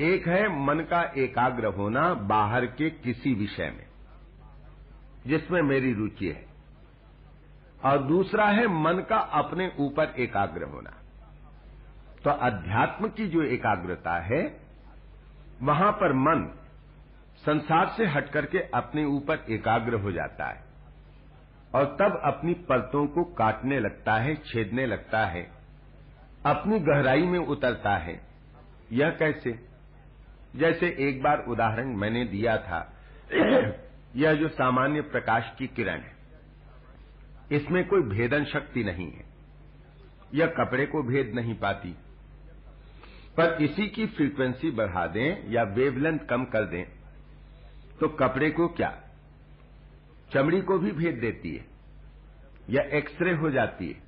एक है मन का एकाग्र होना बाहर के किसी विषय में, जिसमें मेरी रुचि है। और दूसरा है मन का अपने ऊपर एकाग्र होना। तो अध्यात्म की जो एकाग्रता है, वहाँ पर मन संसार से हट करके अपने ऊपर एकाग्र हो जाता है। और तब अपनी परतों को काटने लगता है, छेदने लगता है, अपनी गहराई में उतरता है। यह कैसे? जैसे एक बार उदाहरण मैंने दिया था, यह जो सामान्य प्रकाश की किरण है, इसमें कोई भेदन शक्ति नहीं है, यह कपड़े को भेद नहीं पाती। पर इसी की फ्रीक्वेंसी बढ़ा दें या वेवलेंथ कम कर दें तो कपड़े को क्या? चमड़ी को भी भेद देती है, या एक्सरे हो जाती है।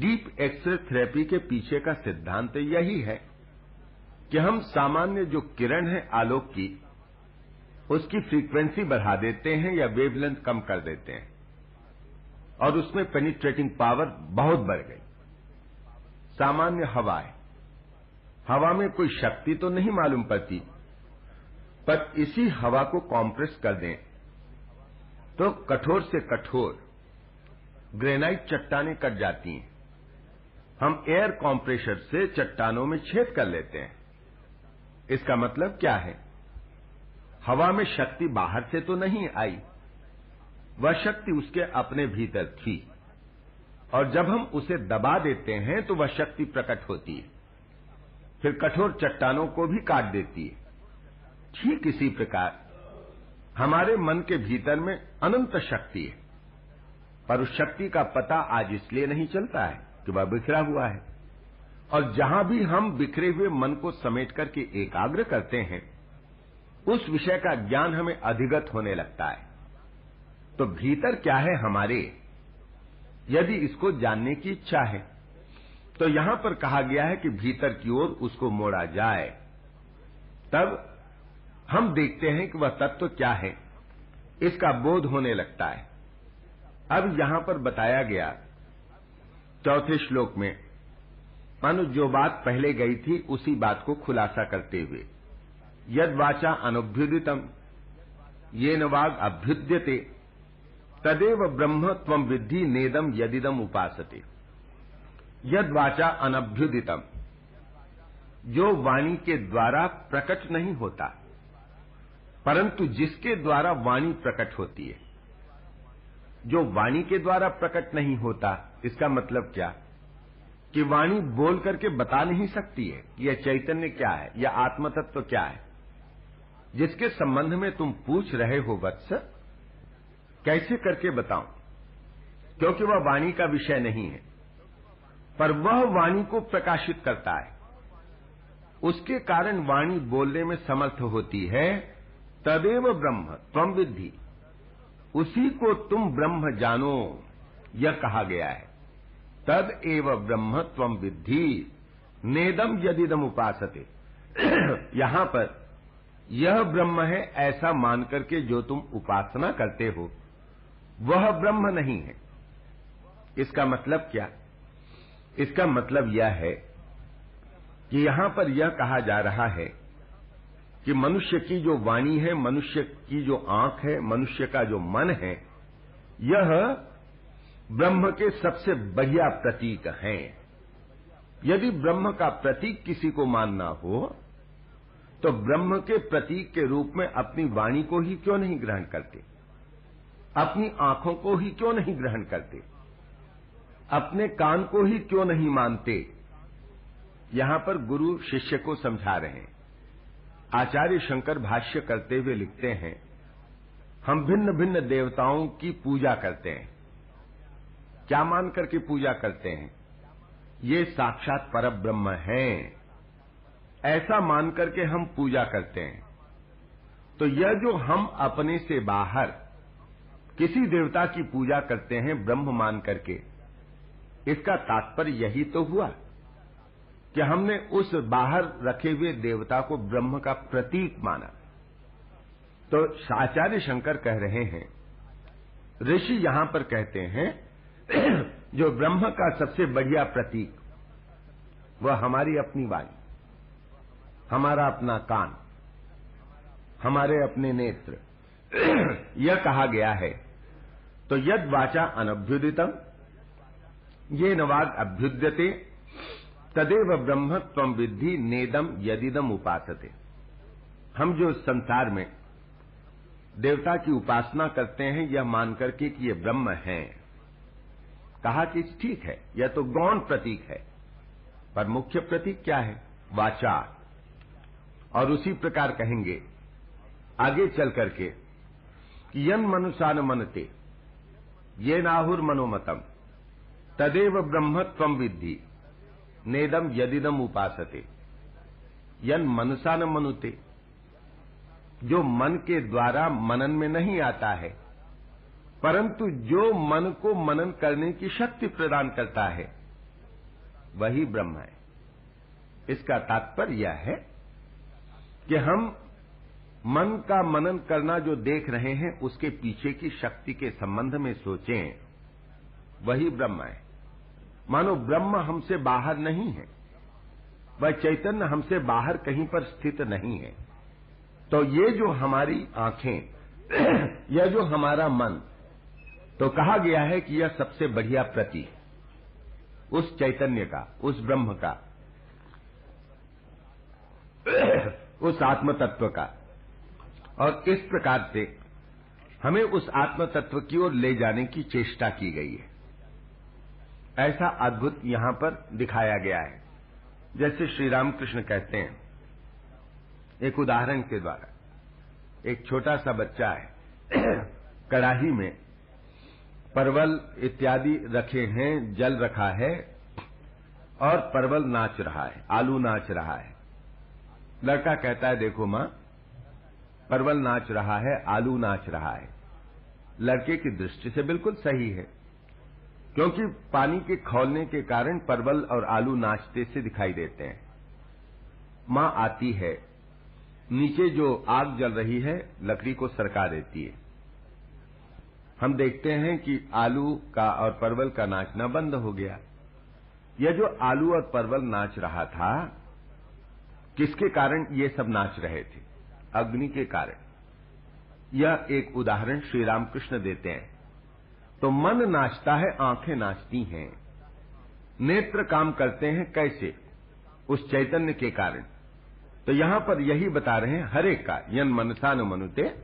डीप एक्सरे थेरेपी के पीछे का सिद्धांत यही है। कि हम सामान्य जो किरण है आलोक की, उसकी फ्रीक्वेंसी बढ़ा देते हैं या वेवलेंथ कम कर देते हैं। और उसमें पेनिट्रेटिंग पावर बहुत बढ़ गई। सामान्य हवा है। हवा में कोई शक्ति तो नहीं मालूम पड़ती। पर इसी हवा को कॉम्प्रेस कर दें तो कठोर से कठोर ग्रेनाइट चट्टाने कट जाती हैं। हम एयर कॉम्प्रेशर से चट्टानों में छेद कर लेते हैं। इसका मतलब क्या है? हवा में शक्ति बाहर से तो नहीं आई। वह शक्ति उसके अपने भीतर थी। और जब हम उसे दबा देते हैं तो वह शक्ति प्रकट होती है। फिर कठोर चट्टानों को भी काट देती है। ठीक इसी प्रकार, हमारे मन के भीतर में अनंत शक्ति है। पर उस शक्ति का पता आज इसलिए नहीं चलता है कि वह बिखरा हुआ है। और जहाँ भी हम बिखरे हुए मन को समेट करके एकाग्र करते हैं, उस विषय का ज्ञान हमें अधिगत होने लगता है। तो भीतर क्या है हमारे? यदि इसको जानने की इच्छा है तो यहाँ पर कहा गया है कि भीतर की ओर उसको मोड़ा जाए। तब हम देखते हैं कि वह तत्व तो क्या है। इसका बोध होने लगता है। अब यहाँ पर बताया गया, चौथे श्लोक में मानो जो बात पहले गई थी, उसी बात को खुलासा करते हुए। यद वाचा अनुभ्युदितम, ये नवाग अभ्युद्यते। तदेव ब्रह्म तम विद्धि नेदम यदिदम उपासते। यद वाचा अनभ्युदितम, जो वाणी के द्वारा प्रकट नहीं होता, परंतु जिसके द्वारा वाणी प्रकट होती है। जो वाणी के द्वारा प्रकट नहीं होता, इसका मतलब क्या? कि वाणी बोल करके बता नहीं सकती है कि यह चैतन्य क्या है, यह आत्मतत्व क्या है। जिसके संबंध में तुम पूछ रहे हो वत्स, कैसे करके बताऊँ? क्योंकि वह वाणी का विषय नहीं है, पर वह वाणी को प्रकाशित करता है। उसके कारण वाणी बोलने में समर्थ होती है, तदेव ब्रह्म त्वम विद्धि। उसी को तुम ब्रह्म जानो, यह कहा गया है। तद एव ब्रह्म त्वम विद्धि। नेदम यदिदम उपासते। यहाँ पर, यह ब्रह्म है ऐसा मान करके जो तुम उपासना करते हो। वह ब्रह्म नहीं है। इसका मतलब क्या? इसका मतलब यह है कि यहाँ पर यह कहा जा रहा है कि मनुष्य की जो वाणी है, मनुष्य की जो आँख है, मनुष्य का जो मन है, यह ब्रह्म के सबसे बढ़िया प्रतीक हैं। यदि ब्रह्म का प्रतीक किसी को मानना हो तो ब्रह्म के प्रतीक के रूप में अपनी वाणी को ही क्यों नहीं ग्रहण करते? अपनी आँखों को ही क्यों नहीं ग्रहण करते? अपने कान को ही क्यों नहीं मानते? यहाँ पर गुरु शिष्य को समझा रहे हैं। आचार्य शंकर भाष्य करते हुए लिखते हैं, हम भिन्न भिन्न देवताओं की पूजा करते हैं। क्या मान करके पूजा करते हैं? ये साक्षात पर ब्रह्म है। ऐसा मान करके हम पूजा करते हैं। तो यह जो हम अपने से बाहर किसी देवता की पूजा करते हैं, ब्रह्म मान करके, इसका तात्पर्य यही तो हुआ कि हमने उस बाहर रखे हुए देवता को ब्रह्म का प्रतीक माना। तो आचार्य शंकर कह रहे हैं, ऋषि यहाँ पर कहते हैं जो ब्रह्म का सबसे बढ़िया प्रतीक, वह हमारी अपनी वाणी, हमारा अपना कान, हमारे अपने नेत्र। यह कहा गया है तो यद वाचा अनभ्युदितम, ये नवाद अभ्युद्यते, तदेव ब्रह्म तम विद्धि नेदम यदिदम उपासते। हम जो संसार में देवता की उपासना करते हैं, यह मानकर के कि ये ब्रह्म है। कहा कि ठीक है, यह तो गौण प्रतीक है। पर मुख्य प्रतीक क्या है? वाचा। और उसी प्रकार कहेंगे, आगे चल करके कि यन मनुष्यान मनते, ये नाहुर मनोमतम, तदेव ब्रह्म तम विद्धि नेदम यदिदम उपासते। यन मनसा न मनुते, जो मन के द्वारा मनन में नहीं आता है परंतु जो मन को मनन करने की शक्ति प्रदान करता है, वही ब्रह्म है। इसका तात्पर्य यह है कि हम मन का मनन करना जो देख रहे हैं, उसके पीछे की शक्ति के संबंध में सोचें, वही ब्रह्म है। मानो ब्रह्म हमसे बाहर नहीं है, वह चैतन्य हमसे बाहर कहीं पर स्थित नहीं है। तो ये जो हमारी आँखें, यह जो हमारा मन तो कहा गया है कि यह सबसे बढ़िया प्रति, उस चैतन्य का, उस ब्रह्म का, उस आत्म तत्व का। और इस प्रकार से हमें उस आत्म तत्व की ओर ले जाने की चेष्टा की गई है। ऐसा अद्भुत यहाँ पर दिखाया गया है। जैसे श्री रामकृष्ण कहते हैं, एक उदाहरण के द्वारा, एक छोटा सा बच्चा है, कड़ाही में परवल इत्यादि रखे हैं, जल रखा है और परवल नाच रहा है, आलू नाच रहा है। लड़का कहता है, देखो माँ, परवल नाच रहा है, आलू नाच रहा है। लड़के की दृष्टि से बिल्कुल सही है, क्योंकि पानी के खोलने के कारण परवल और आलू नाचते से दिखाई देते हैं। माँ आती है, नीचे जो आग जल रही है, लकड़ी को सरका देती है। हम देखते हैं कि आलू का और परवल का नाचना बंद हो गया। यह जो आलू और परवल नाच रहा था, किसके कारण ये सब नाच रहे थे? अग्नि के कारण। यह एक उदाहरण श्री रामकृष्ण देते हैं। तो मन नाचता है, आँखें नाचती हैं। नेत्र काम करते हैं कैसे? उस चैतन्य के कारण। तो यहाँ पर यही बता रहे हैं हरेक का, यन मनसा न मनुते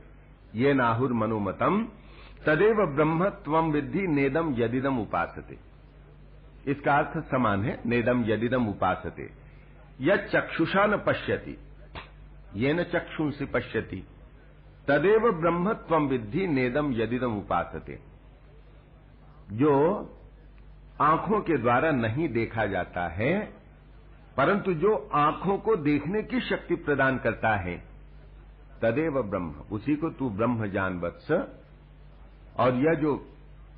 ये नाहुर मनुमतम तदेव ब्रह्म तम विद्धि नेदम यदिदम उपासते। इसका अर्थ समान है नेदम यदिदम उपासते। यह चक्षुषा न पश्यति, ये न चक्षुंसी पश्यति। तदेव ब्रह्म तम विद्धि नेदम यदिदम उपासते। जो आँखों के द्वारा नहीं देखा जाता है, परंतु जो आँखों को देखने की शक्ति प्रदान करता है, तदेव ब्रह्म। उसी को तू ब्रह्म जान वत्स और यह जो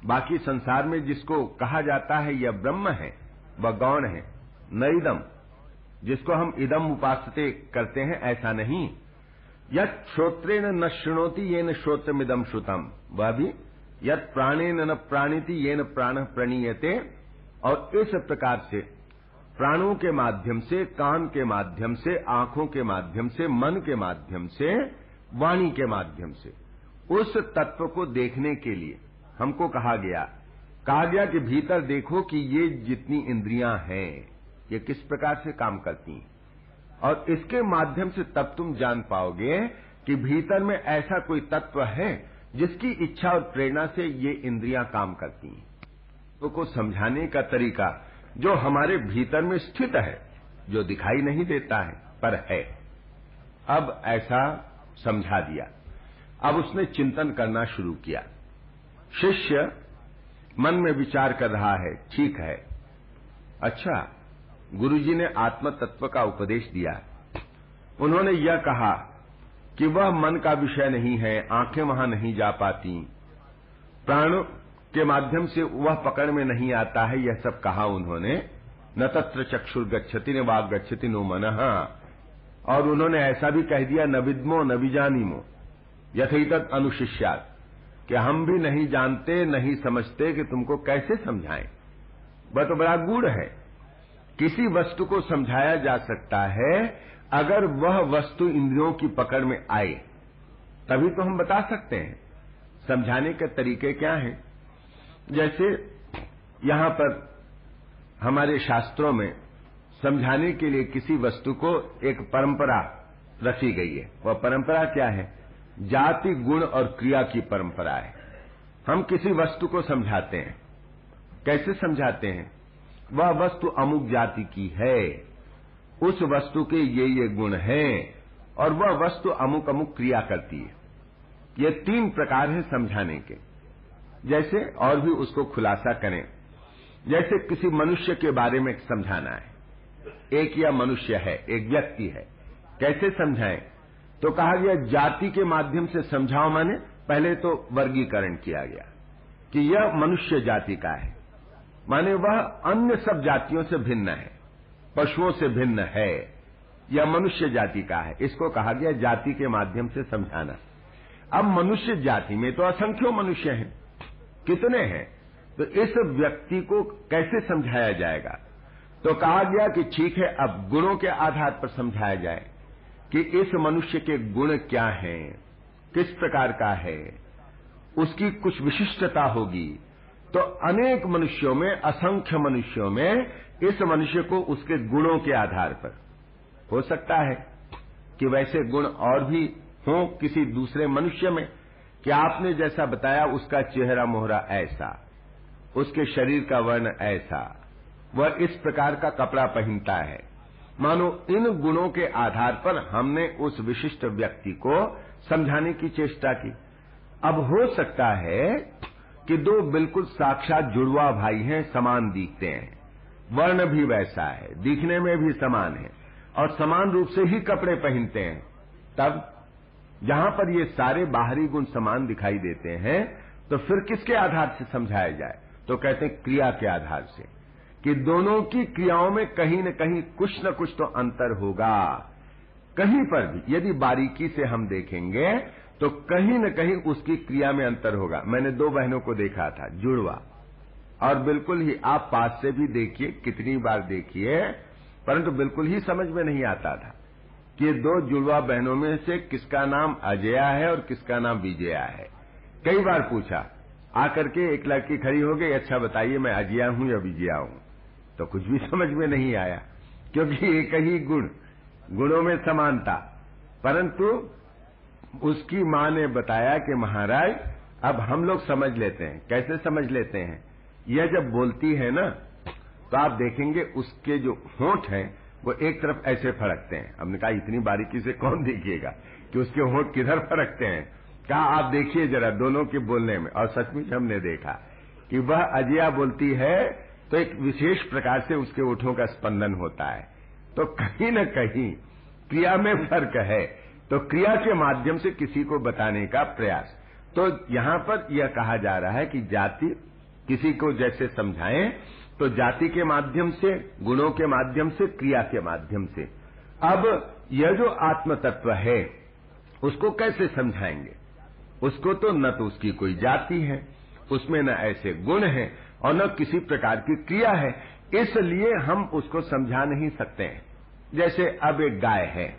बाकी संसार में जिसको कहा जाता है यह ब्रह्म है, वह गौण है, न इदम। जिसको हम इदम उपासते करते हैं, ऐसा नहीं। यह श्रोत्रेण न श्रृणोती ये न श्रोत्रमिदम श्रुतम। वह भी यद प्राणे न प्राणिति ये न प्राण प्रणीयते। और इस प्रकार से, प्राणों के माध्यम से, कान के माध्यम से, आँखों के माध्यम से, मन के माध्यम से, वाणी के माध्यम से उस तत्व को देखने के लिए हमको कहा गया कहा गया कि भीतर देखो कि ये जितनी इंद्रियाँ हैं, ये किस प्रकार से काम करती हैं। और इसके माध्यम से तब तुम जान पाओगे कि भीतर में ऐसा कोई तत्व है जिसकी इच्छा और प्रेरणा से ये इंद्रियाँ काम करती हैं। तो को समझाने का तरीका जो हमारे भीतर में स्थित है, जो दिखाई नहीं देता है, पर है। अब ऐसा समझा दिया। अब उसने चिंतन करना शुरू किया। शिष्य मन में विचार कर रहा है, ठीक है। अच्छा गुरुजी ने आत्म तत्व का उपदेश दिया। उन्होंने यह कहा कि वह मन का विषय नहीं है, आँखें वहाँ नहीं जा पाती। प्राण के माध्यम से वह पकड़ में नहीं आता है, यह सब कहा उन्होंने। न तत्र चक्षुर गच्छति, न वाग गच्छति, नो मन। और उन्होंने ऐसा भी कह दिया, न विद्मो, न विजानीमो। यथित अनुशिष्यात, कि हम भी नहीं जानते, नहीं समझते कि तुमको कैसे समझाएँ। वह तो बड़ा गूढ़ है। किसी वस्तु को समझाया जा सकता है, अगर वह वस्तु इंद्रियों की पकड़ में आए, तभी तो हम बता सकते हैं। समझाने के तरीके क्या हैं? जैसे, यहाँ पर हमारे शास्त्रों में समझाने के लिए किसी वस्तु को एक परंपरा रखी गई है। वह परंपरा क्या है? जाति, गुण और क्रिया की परंपरा है। हम किसी वस्तु को समझाते हैं। कैसे समझाते हैं? वह वस्तु अमुक जाति की है। उस वस्तु के ये ये गुण हैं और वह वस्तु अमुक अमुक क्रिया करती है। ये तीन प्रकार हैं समझाने के। जैसे और भी उसको खुलासा करें। जैसे किसी मनुष्य के बारे में समझाना है। एक या मनुष्य है, एक व्यक्ति है। कैसे समझाएँ? तो कहा गया जाति के माध्यम से समझाओ माने, पहले तो वर्गीकरण किया गया कि यह मनुष्य जाति का है। माने वह अन्य सब जातियों से भिन्न है, पशुओं से भिन्न है, यह मनुष्य जाति का है। इसको कहा गया जाति के माध्यम से समझाना। अब मनुष्य जाति में तो असंख्यों मनुष्य हैं, कितने हैं? तो इस व्यक्ति को कैसे समझाया जाएगा? तो कहा गया कि ठीक है, अब गुणों के आधार पर समझाया जाए। कि इस मनुष्य के गुण क्या हैं, किस प्रकार का है, उसकी कुछ विशिष्टता होगी तो अनेक मनुष्यों में, असंख्य मनुष्यों में, इस मनुष्य को उसके गुणों के आधार पर। हो सकता है कि वैसे गुण और भी हों किसी दूसरे मनुष्य में, कि आपने जैसा बताया, उसका चेहरा मोहरा ऐसा, उसके शरीर का वर्ण ऐसा, वह इस प्रकार का कपड़ा पहनता है। मानो इन गुणों के आधार पर हमने उस विशिष्ट व्यक्ति को समझाने की चेष्टा की। अब हो सकता है कि दो बिल्कुल साक्षात जुड़वा भाई हैं, समान दिखते हैं। वर्ण भी वैसा है, दिखने में भी समान है और समान रूप से ही कपड़े पहनते हैं। तब जहाँ पर ये सारे बाहरी गुण समान दिखाई देते हैं तो फिर किसके आधार से समझाया जाए? तो कहते हैं क्रिया के आधार से। कि दोनों की क्रियाओं में कहीं न कहीं कुछ न कुछ तो अंतर होगा। कहीं पर भी, यदि बारीकी से हम देखेंगे तो कहीं न कहीं उसकी क्रिया में अंतर होगा। मैंने दो बहनों को देखा था, जुड़वा। और बिल्कुल ही आप पास से भी देखिए, कितनी बार देखिए, परंतु बिल्कुल ही समझ में नहीं आता था कि दो जुड़वा बहनों में से किसका नाम अजया है और किसका नाम विजया है। कई बार पूछा, आकर के एक लड़की खड़ी हो गई? अच्छा बताइए, मैं अजया हूँ या विजया हूँ? तो कुछ भी समझ में नहीं आया, क्योंकि एक ही गुण, गुणों में समानता। परंतु उसकी माँ ने बताया कि महाराज, अब हम लोग समझ लेते हैं। कैसे समझ लेते हैं? यह जब बोलती है ना तो आप देखेंगे उसके जो होठ हैं, वो एक तरफ़ ऐसे फड़कते हैं। हमने कहा, इतनी बारीकी से कौन देखिएगा कि उसके होठ किधर फड़कते हैं? कहा, आप देखिए जरा दोनों के बोलने में। और सचमुच हमने देखा कि वह अजिया बोलती है तो एक विशेष प्रकार से उसके ओठों का स्पंदन होता है। तो कहीं न कहीं क्रिया में फ़र्क है। तो क्रिया के माध्यम से किसी को बताने का प्रयास। तो यहाँ पर यह कहा जा रहा है कि जाति, किसी को जैसे समझाएँ तो जाति के माध्यम से, गुणों के माध्यम से, क्रिया के माध्यम से। अब यह जो आत्म तत्व है, उसको कैसे समझाएँगे? उसको तो न तो उसकी कोई जाति है, उसमें न ऐसे गुण हैं और न किसी प्रकार की क्रिया है, इसलिए हम उसको समझा नहीं सकते जैसे अब एक गाय है।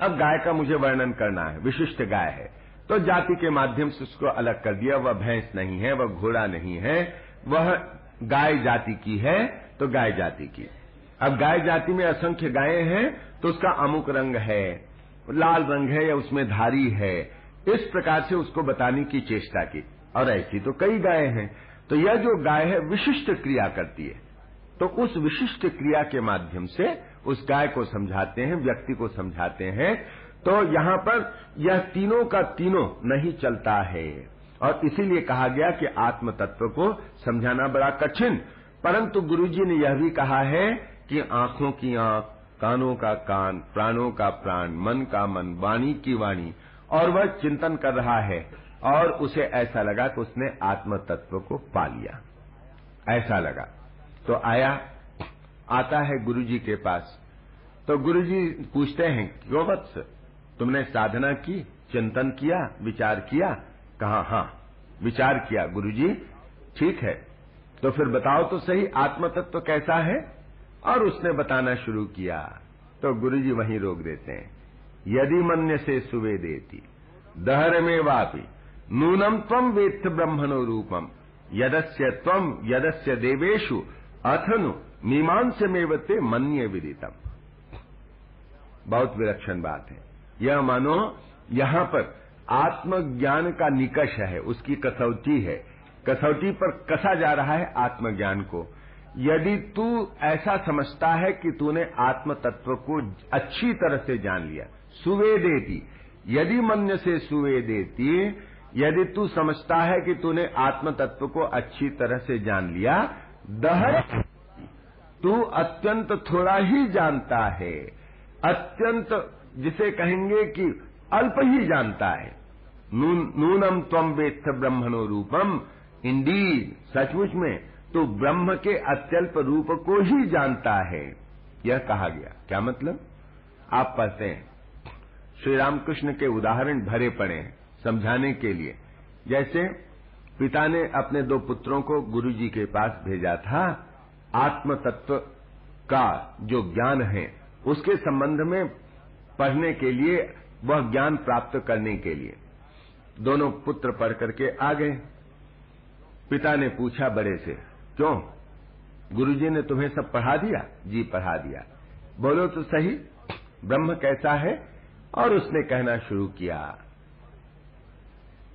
अब गाय का मुझे वर्णन करना है, विशिष्ट गाय है। तो जाति के माध्यम से उसको अलग कर दिया, वह भैंस नहीं है, वह घोड़ा नहीं है, वह गाय जाति की है तो गाय जाति की। अब गाय जाति में असंख्य गायें हैं तो उसका अमुक रंग है, लाल रंग है या उसमें धारी है। इस प्रकार से उसको बताने की चेष्टा की। और ऐसी तो कई गायें हैं। तो यह जो गाय है, विशिष्ट क्रिया करती है। तो उस विशिष्ट क्रिया के माध्यम से उस गाय को समझाते हैं, व्यक्ति को समझाते हैं। तो यहाँ पर यह तीनों का तीनों नहीं चलता है। और इसीलिए कहा गया कि आत्म तत्व को समझाना बड़ा कठिन। परंतु गुरुजी ने यह भी कहा है कि आँखों की आँख, कानों का कान, प्राणों का प्राण, मन का मन, वाणी की वाणी, और वह चिंतन कर रहा है। और उसे ऐसा लगा कि उसने आत्म तत्व को पा लिया। ऐसा लगा। तो आया, आता है गुरुजी के पास। तो गुरुजी पूछते हैं, क्यों वत्स तुमने साधना की, चिंतन किया, विचार किया? कहा, हाँ, विचार किया, गुरुजी, ठीक है। तो फिर बताओ तो सही आत्म तत्व कैसा है? और उसने बताना शुरू किया। तो गुरु जी वहीं रोक देते हैं। यदि मन्य से सुवे देती दहर में वापी नूनम तम वेत्थ ब्रह्मणो रूपम। यदस्य तम यदस्य देवेशु अथनु मीमांस मेवते मन्य विदितम। बहुत विलक्षण बात है। यह मानो, यहाँ पर आत्मज्ञान का निकष है, उसकी कसौटी है। कसौटी पर कसा जा रहा है आत्मज्ञान को। यदि तू ऐसा समझता है कि तूने आत्म तत्व को अच्छी तरह से जान लिया सुवे देती यदि मन से सुवे देती यदि तू समझता है कि तूने आत्म तत्व को अच्छी तरह से जान लिया दहर तू अत्यंत थोड़ा ही जानता है। अत्यंत जिसे कहेंगे कि अल्प ही जानता है। नून, नूनम त्वम वेत्थ ब्रह्मणो रूपम। इंडी सचमुच में तो ब्रह्म के अत्यल्प रूप को ही जानता है। यह कहा गया। क्या मतलब? आप पढ़ते हैं। श्री रामकृष्ण के उदाहरण भरे पड़े हैं। समझाने के लिए। जैसे, पिता ने अपने दो पुत्रों को गुरु जी के पास भेजा था आत्म तत्व का जो ज्ञान है, उसके संबंध में पढ़ने के लिए, वह ज्ञान प्राप्त करने के लिए। दोनों पुत्र पढ़ करके आ गए। पिता ने पूछा बड़े से, क्यों? गुरुजी ने तुम्हें सब पढ़ा दिया? जी, पढ़ा दिया। बोलो तो सही, ब्रह्म कैसा है? और उसने कहना शुरू किया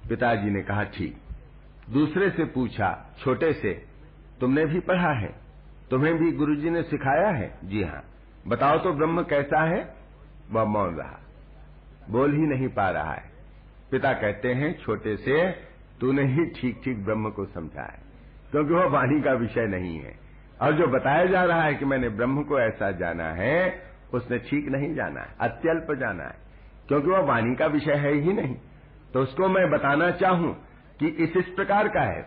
पिताजी ने कहा, ठीक। दूसरे से पूछा, छोटे से, तुमने भी पढ़ा है? तुम्हें भी गुरुजी ने सिखाया है? जी हाँ। बताओ तो ब्रह्म कैसा है? वह मौन रहा। बोल ही नहीं पा रहा है। पिता कहते हैं, छोटे से, तूने ही ठीक ठीक ब्रह्म को समझा है। क्योंकि वह वाणी का विषय नहीं है। और जो बताया जा रहा है कि मैंने ब्रह्म को ऐसा जाना है, उसने ठीक नहीं जाना है, अत्यल्प जाना है। क्योंकि वह वाणी का विषय है ही नहीं। तो उसको मैं बताना चाहूँ कि इस इस प्रकार का है।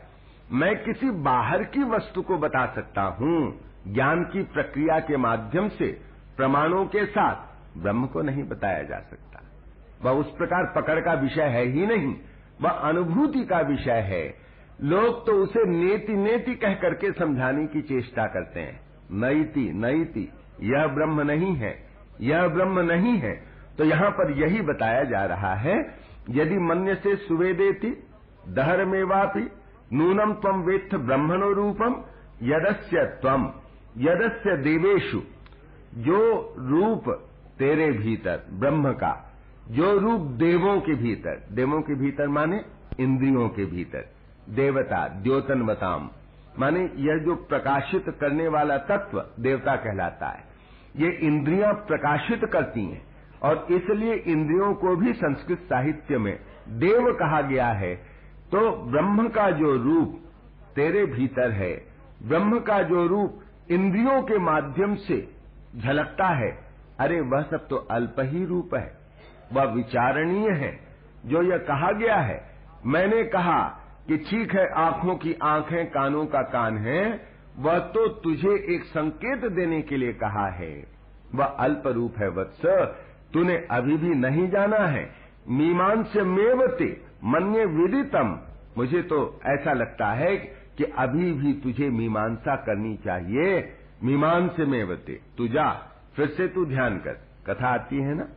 मैं किसी बाहर की वस्तु को बता सकता हूँ, ज्ञान की प्रक्रिया के माध्यम से, प्रमाणों के साथ। ब्रह्म को नहीं बताया जा सकता। वह उस प्रकार पकड़ का विषय है ही नहीं, वह अनुभूति का विषय है। लोग तो उसे नेति नेति कह करके समझाने की चेष्टा करते हैं। नईति नईति यह ब्रह्म नहीं है, यह ब्रह्म नहीं है। तो यहाँ पर यही बताया जा रहा है यदि मन्य से सुवेदेति दहर में वापी नूनम तम वेत्थ ब्रह्मणो रूपम यदस्य त्वम यदस्य देवेशु जो रूप तेरे भीतर, ब्रह्म का, जो रूप देवों के भीतर, देवों के भीतर माने इंद्रियों के भीतर, देवता, द्योतनवताम, माने यह जो प्रकाशित करने वाला तत्व देवता कहलाता है, ये इंद्रियाँ प्रकाशित करती हैं। और इसलिए इंद्रियों को भी संस्कृत साहित्य में देव कहा गया है। तो ब्रह्म का जो रूप तेरे भीतर है, ब्रह्म का जो रूप इंद्रियों के माध्यम से झलकता है, अरे वह सब तो अल्प ही रूप है। वह विचारणीय है, जो यह कहा गया है। मैंने कहा कि ठीक है, आँखों की आँखें, कानों का कान है, वह तो तुझे एक संकेत देने के लिए कहा है। वह अल्प रूप है वत्स तूने अभी भी नहीं जाना है। मीमांस मेवते मन्य विदितम। मुझे तो ऐसा लगता है कि अभी भी तुझे मीमांसा करनी चाहिए। मीमांस मेवते, तू जा, फिर से तू ध्यान कर। कथा आती है ना?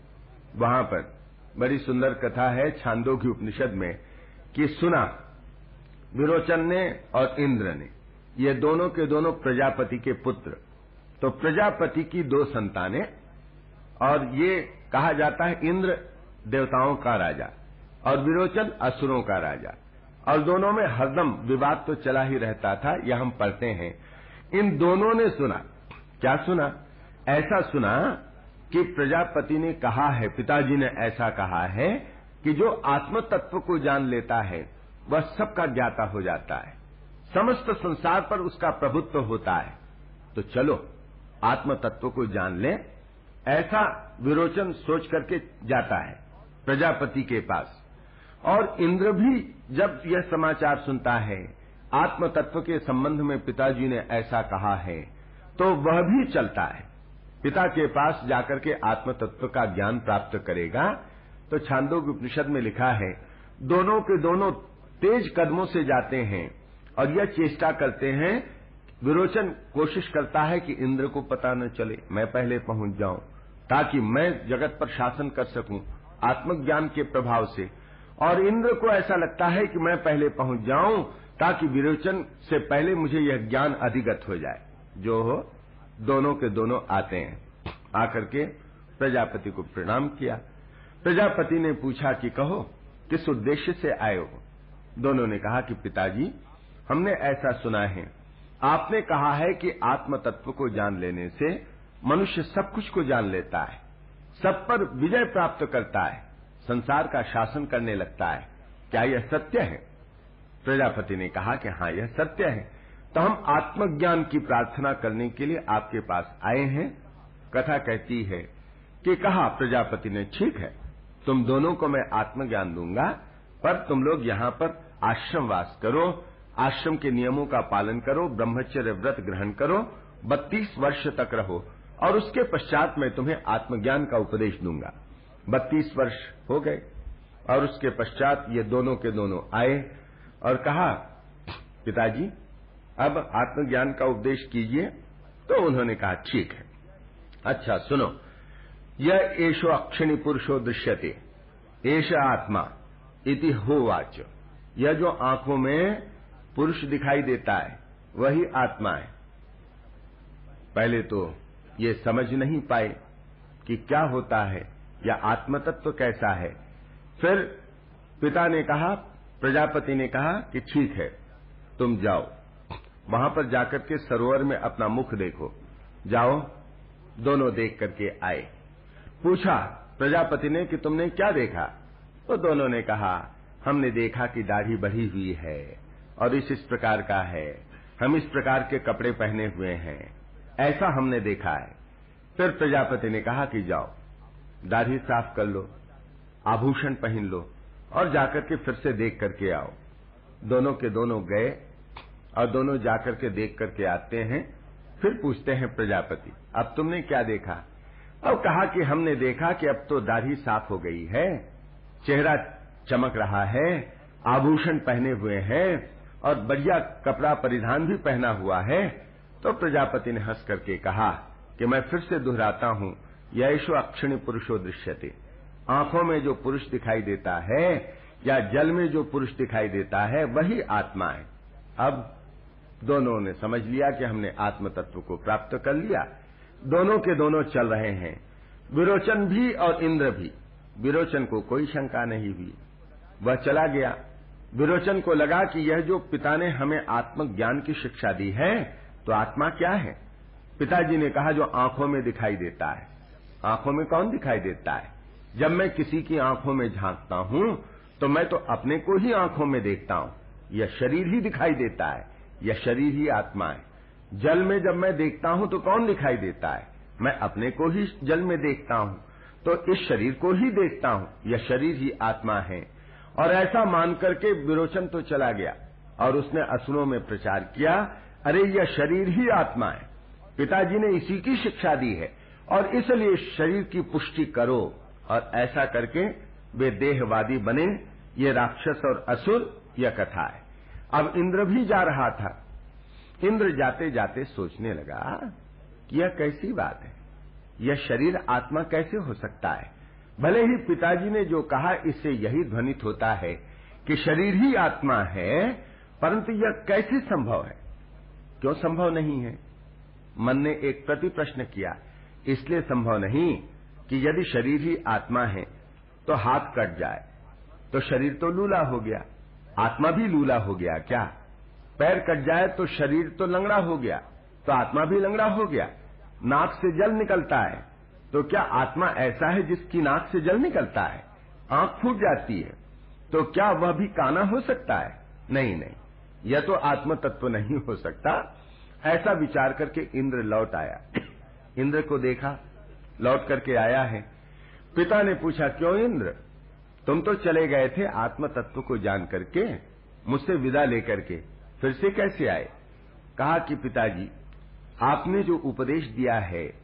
वहाँ पर। बड़ी सुंदर कथा है छांदो की उपनिषद में कि सुना, विरोचन ने और इंद्र ने, ये दोनों के दोनों प्रजापति के पुत्र। तो प्रजापति की दो संतानें और ये कहा जाता है इंद्र देवताओं का राजा और विरोचन असुरों का राजा। और दोनों में हरदम विवाद तो चला ही रहता था, यह हम पढ़ते हैं। इन दोनों ने सुना। क्या सुना? ऐसा सुना कि प्रजापति ने कहा है, पिताजी ने ऐसा कहा है कि जो आत्म तत्व को जान लेता है, वह सबका ज्ञाता हो जाता है। समस्त संसार पर उसका प्रभुत्व होता है। तो चलो आत्म तत्व को जान लें ऐसा विरोचन सोच करके जाता है प्रजापति के पास। और इंद्र भी जब यह समाचार सुनता है आत्म तत्व के संबंध में पिताजी ने ऐसा कहा है तो वह भी चलता है। पिता के पास जाकर के आत्म तत्व का ज्ञान प्राप्त करेगा तो छांदोग उपनिषद में लिखा है, दोनों के दोनों तेज कदमों से जाते हैं और यह चेष्टा करते हैं विरोचन कोशिश करता है कि इंद्र को पता न चले, मैं पहले पहुँच जाऊँ, ताकि मैं जगत पर शासन कर सकूँ, आत्मज्ञान के प्रभाव से। और इंद्र को ऐसा लगता है कि मैं पहले पहुँच जाऊँ, ताकि विरोचन से पहले मुझे यह ज्ञान अधिगत हो जाए। जो हो, दोनों के दोनों आते हैं। आकर के प्रजापति को प्रणाम किया। प्रजापति ने पूछा कि कहो, किस उद्देश्य से आए हो? दोनों ने कहा कि पिताजी, हमने ऐसा सुना है आपने कहा है कि आत्म तत्व को जान लेने से मनुष्य सब कुछ को जान लेता है, सब पर विजय प्राप्त करता है, संसार का शासन करने लगता है। क्या यह सत्य है? प्रजापति ने कहा कि हाँ यह सत्य है। तो हम आत्मज्ञान की प्रार्थना करने के लिए आपके पास आए हैं। कथा कहती है कि कहा, प्रजापति ने, ठीक है, तुम दोनों को मैं आत्मज्ञान दूँगा, पर तुम लोग यहाँ पर आश्रम वास करो आश्रम के नियमों का पालन करो, ब्रह्मचर्य व्रत ग्रहण करो, बत्तीस वर्ष तक रहो, और उसके पश्चात मैं तुम्हें आत्मज्ञान का उपदेश दूँगा। बत्तीस वर्ष हो गए, और उसके पश्चात ये दोनों के दोनों आए और कहा, पिताजी, अब आत्मज्ञान का उपदेश कीजिए। तो उन्होंने कहा, ठीक है। अच्छा सुनो, यह एशो अक्षिणी पुरुषो दृश्यते एश आत्मा, इति होवाच, यह जो आँखों में पुरुष दिखाई देता है, वही आत्मा है। पहले तो ये समझ नहीं पाए कि क्या होता है, या आत्मतत्व कैसा है। फिर पिता ने कहा, प्रजापति ने कहा कि ठीक है, तुम जाओ। वहाँ पर जाकर के सरोवर में अपना मुख देखो। जाओ, दोनों देख करके आए। पूछा, प्रजापति ने कि तुमने क्या देखा? तो दोनों ने कहा, हमने देखा कि दाढ़ी बढ़ी हुई है। और इस इस प्रकार का है। हम इस प्रकार के कपड़े पहने हुए हैं। ऐसा हमने देखा है। फिर प्रजापति ने कहा कि जाओ, दाढ़ी साफ़ कर लो, आभूषण पहन लो और जाकर के फिर से देख करके आओ। दोनों के दोनों गए और दोनों जाकर के देख करके आते हैं। फिर पूछते हैं प्रजापति, अब तुमने क्या देखा? और कहा कि हमने देखा कि अब तो दाढ़ी साफ़ हो गई है, चेहरा चमक रहा है, आभूषण पहने हुए हैं और बढ़िया कपड़ा परिधान भी पहना हुआ है तो प्रजापति ने हंस करके कहा कि मैं फिर से दोहराता हूँ यशो अक्षिणी पुरुषो दृश्यते। आँखों में जो पुरुष दिखाई देता है या जल में जो पुरुष दिखाई देता है, वही आत्मा है। अब दोनों ने समझ लिया कि हमने आत्म तत्व को प्राप्त कर लिया। दोनों के दोनों चल रहे हैं। विरोचन भी और इंद्र भी। विरोचन को कोई शंका नहीं हुई। वह चला गया। विरोचन को लगा कि यह जो पिता ने हमें आत्मज्ञान की शिक्षा दी है तो आत्मा क्या है? पिताजी ने कहा, जो आँखों में दिखाई देता है। आँखों में कौन दिखाई देता है? जब मैं किसी की आँखों में झांकता हूँ तो मैं तो अपने को ही आँखों में देखता हूँ। यह शरीर ही दिखाई देता है। यह शरीर ही आत्मा है। जल में जब मैं देखता हूँ तो कौन दिखाई देता है? मैं अपने को ही जल में देखता हूँ तो इस शरीर को ही देखता हूँ। यह शरीर ही आत्मा है। और ऐसा मान करके विरोचन तो चला गया और उसने असुरों में प्रचार किया, अरे, यह शरीर ही आत्मा है। पिताजी ने इसी की शिक्षा दी है और इसलिए शरीर की पुष्टि करो। और ऐसा करके वे देहवादी बने, ये राक्षस और असुर, यह कथा है। अब इंद्र भी जा रहा था। इंद्र जाते जाते सोचने लगा कि यह कैसी बात है? यह शरीर आत्मा कैसे हो सकता है? भले ही पिताजी ने जो कहा, इससे यही ध्वनित होता है कि शरीर ही आत्मा है, परंतु यह कैसे संभव है? क्यों संभव नहीं है? मन ने एक प्रति प्रश्न किया। इसलिए संभव नहीं कि यदि शरीर ही आत्मा है तो हाथ कट जाए। तो शरीर तो लूला हो गया। आत्मा भी लूला हो गया क्या? पैर कट जाए तो शरीर तो लंगड़ा हो गया। तो आत्मा भी लंगड़ा हो गया। नाक से जल निकलता है। तो क्या आत्मा ऐसा है जिसकी नाक से जल निकलता है? आँख फूट जाती है। तो क्या वह भी काना हो सकता है? नहीं नहीं। यह तो आत्म तत्व नहीं हो सकता। ऐसा विचार करके इंद्र लौट आया। इंद्र को देखा, लौट करके आया है। पिता ने पूछा, क्यों इंद्र? तुम तो चले गए थे आत्म तत्व को जान करके, मुझसे विदा लेकर के। फिर से कैसे आए? कहा कि पिताजी, आपने जो उपदेश दिया है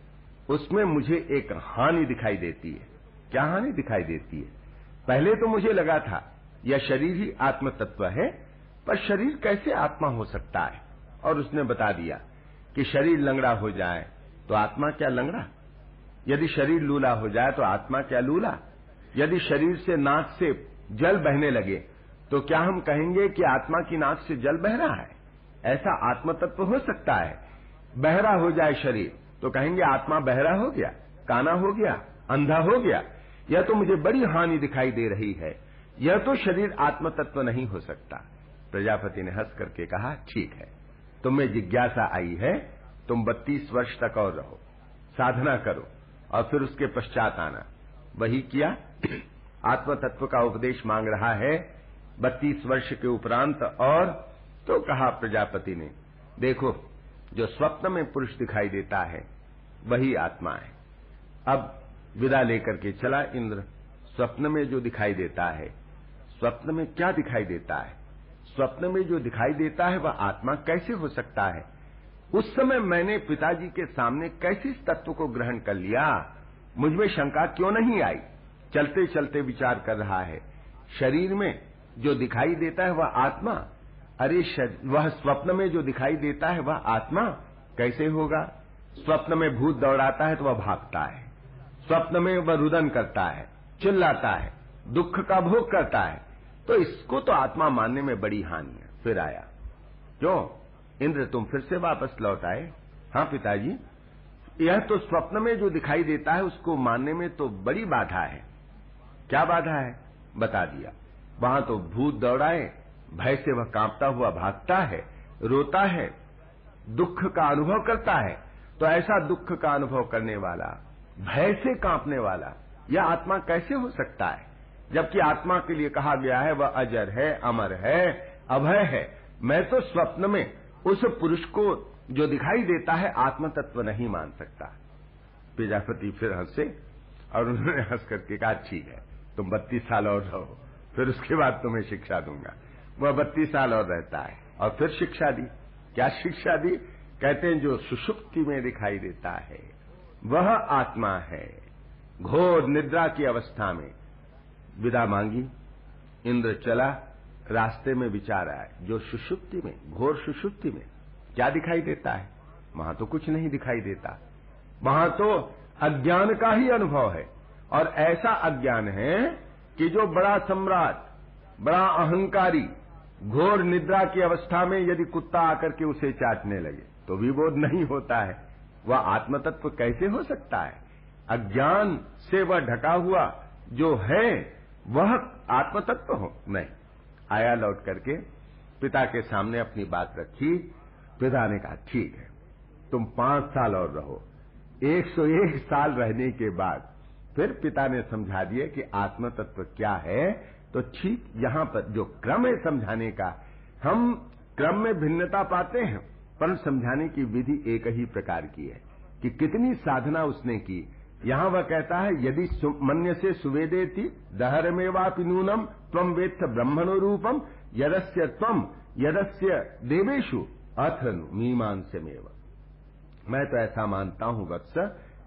उसमें मुझे एक हानि दिखाई देती है। क्या हानि दिखाई देती है? पहले तो मुझे लगा था, यह शरीर ही आत्म तत्व है, पर शरीर कैसे आत्मा हो सकता है? और उसने बता दिया कि शरीर लंगड़ा हो जाए तो आत्मा क्या लंगड़ा? यदि शरीर लूला हो जाए तो आत्मा क्या लूला? यदि शरीर से नाक से जल बहने लगे तो क्या हम कहेंगे कि आत्मा की नाक से जल बह रहा है? ऐसा आत्म तत्व हो सकता है। बहरा हो जाए शरीर तो कहेंगे, आत्मा बहरा हो गया, काना हो गया, अंधा हो गया। यह तो मुझे बड़ी हानि दिखाई दे रही है। यह तो शरीर आत्म तत्व नहीं हो सकता। प्रजापति ने हंस करके कहा, ठीक है तुम्हें जिज्ञासा आई है, तुम बत्तीस वर्ष तक और रहो, साधना करो, और फिर उसके पश्चात आना। वही किया। आत्म तत्व का उपदेश मांग रहा है, बत्तीस वर्ष के उपरांत और तो कहा प्रजापति ने, देखो जो स्वप्न में पुरुष दिखाई देता है, वही आत्मा है। अब विदा लेकर के चला इंद्र। स्वप्न में जो दिखाई देता है, स्वप्न में क्या दिखाई देता है? स्वप्न में जो दिखाई देता है, वह आत्मा कैसे हो सकता है? उस समय मैंने पिताजी के सामने कैसे इस तत्व को ग्रहण कर लिया? मुझमें शंका क्यों नहीं आई? चलते चलते विचार कर रहा है। शरीर में जो दिखाई देता है, वह आत्मा। अरे वह स्वप्न में जो दिखाई देता है, वह आत्मा कैसे होगा? स्वप्न में भूत दौड़ाता है तो वह भागता है। स्वप्न में वह रुदन करता है, चिल्लाता है, दुख का भोग करता है। तो इसको तो आत्मा मानने में बड़ी हानि है। फिर आया, क्यों? इंद्र, तुम फिर से वापस लौट आए? हाँ पिताजी। यह तो स्वप्न में जो दिखाई देता है, उसको मानने में तो बड़ी बाधा है। क्या बाधा है? बता दिया। वहाँ तो भूत दौड़ाए भय से वह कांपता हुआ भागता है, रोता है, दुख का अनुभव करता है तो ऐसा दुख का अनुभव करने वाला, भय से कांपने वाला, यह आत्मा कैसे हो सकता है? जबकि आत्मा के लिए कहा गया है, वह अजर है, अमर है, अभय है। मैं तो स्वप्न में उस पुरुष को जो दिखाई देता है आत्म तत्व नहीं मान सकता। प्रजापति फिर हंसे और उन्होंने हंस करके कहा, ठीक है, तुम बत्तीस साल और रहो, फिर उसके बाद तुम्हें शिक्षा दूँगा। वह बत्तीस साल और रहता है। और फिर शिक्षा दी। क्या शिक्षा दी? कहते हैं, जो सुषुप्ति में दिखाई देता है, वह आत्मा है। घोर निद्रा की अवस्था में विदा मांगी। इंद्र चला, रास्ते में विचार आया। जो सुषुप्ति में, घोर सुषुप्ति में, क्या दिखाई देता है? वहाँ तो कुछ नहीं दिखाई देता। वहाँ तो अज्ञान का ही अनुभव है। और ऐसा अज्ञान है कि जो बड़ा सम्राट, बड़ा अहंकारी घोर निद्रा की अवस्था में यदि कुत्ता आकर के उसे चाटने लगे तो भी बोध नहीं होता है। वह आत्मतत्व कैसे हो सकता है? अज्ञान से वह ढका हुआ जो है, वह आत्मतत्व हो? नहीं। आया लौट करके पिता के सामने अपनी बात रखी। पिता ने कहा, ठीक है, तुम पाँच साल और रहो। एक सौ एक साल रहने के बाद फिर पिता ने समझा दिया कि आत्मतत्व क्या है तो ठीक यहाँ पर जो क्रम है समझाने का, हम क्रम में भिन्नता पाते हैं, पर समझाने की विधि एक ही प्रकार की है कि कितनी साधना उसने की। यहाँ वह कहता है, यदि मन्य से सुवेदे थी दहर मेवापि नूनम तम वेत्थ ब्रह्मणो रूपम यदस्य तम यदस्य देवेशु अथ मीमांस मेव मैं तो ऐसा मानता हूँ वत्स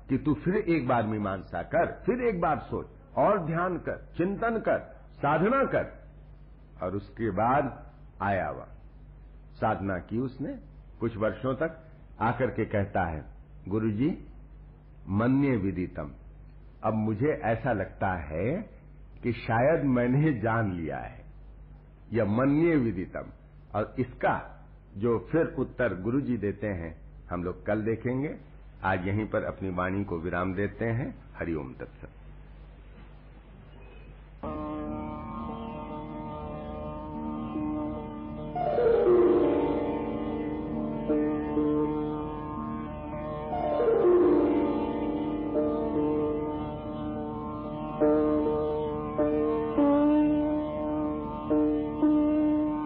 कि तू फिर एक बार मीमांसा कर, फिर एक बार सोच, और ध्यान कर, चिंतन कर साधना कर। और उसके बाद आया वह। साधना की उसने कुछ वर्षों तक आकर के कहता है, गुरुजी, मन्य विदितम। अब मुझे ऐसा लगता है कि शायद मैंने जान लिया है। यह मन्य विदितम। और इसका जो फिर उत्तर गुरु जी देते हैं, हम लोग कल देखेंगे। आज यहीं पर अपनी वाणी को विराम देते हैं। हरिओम तत्सत।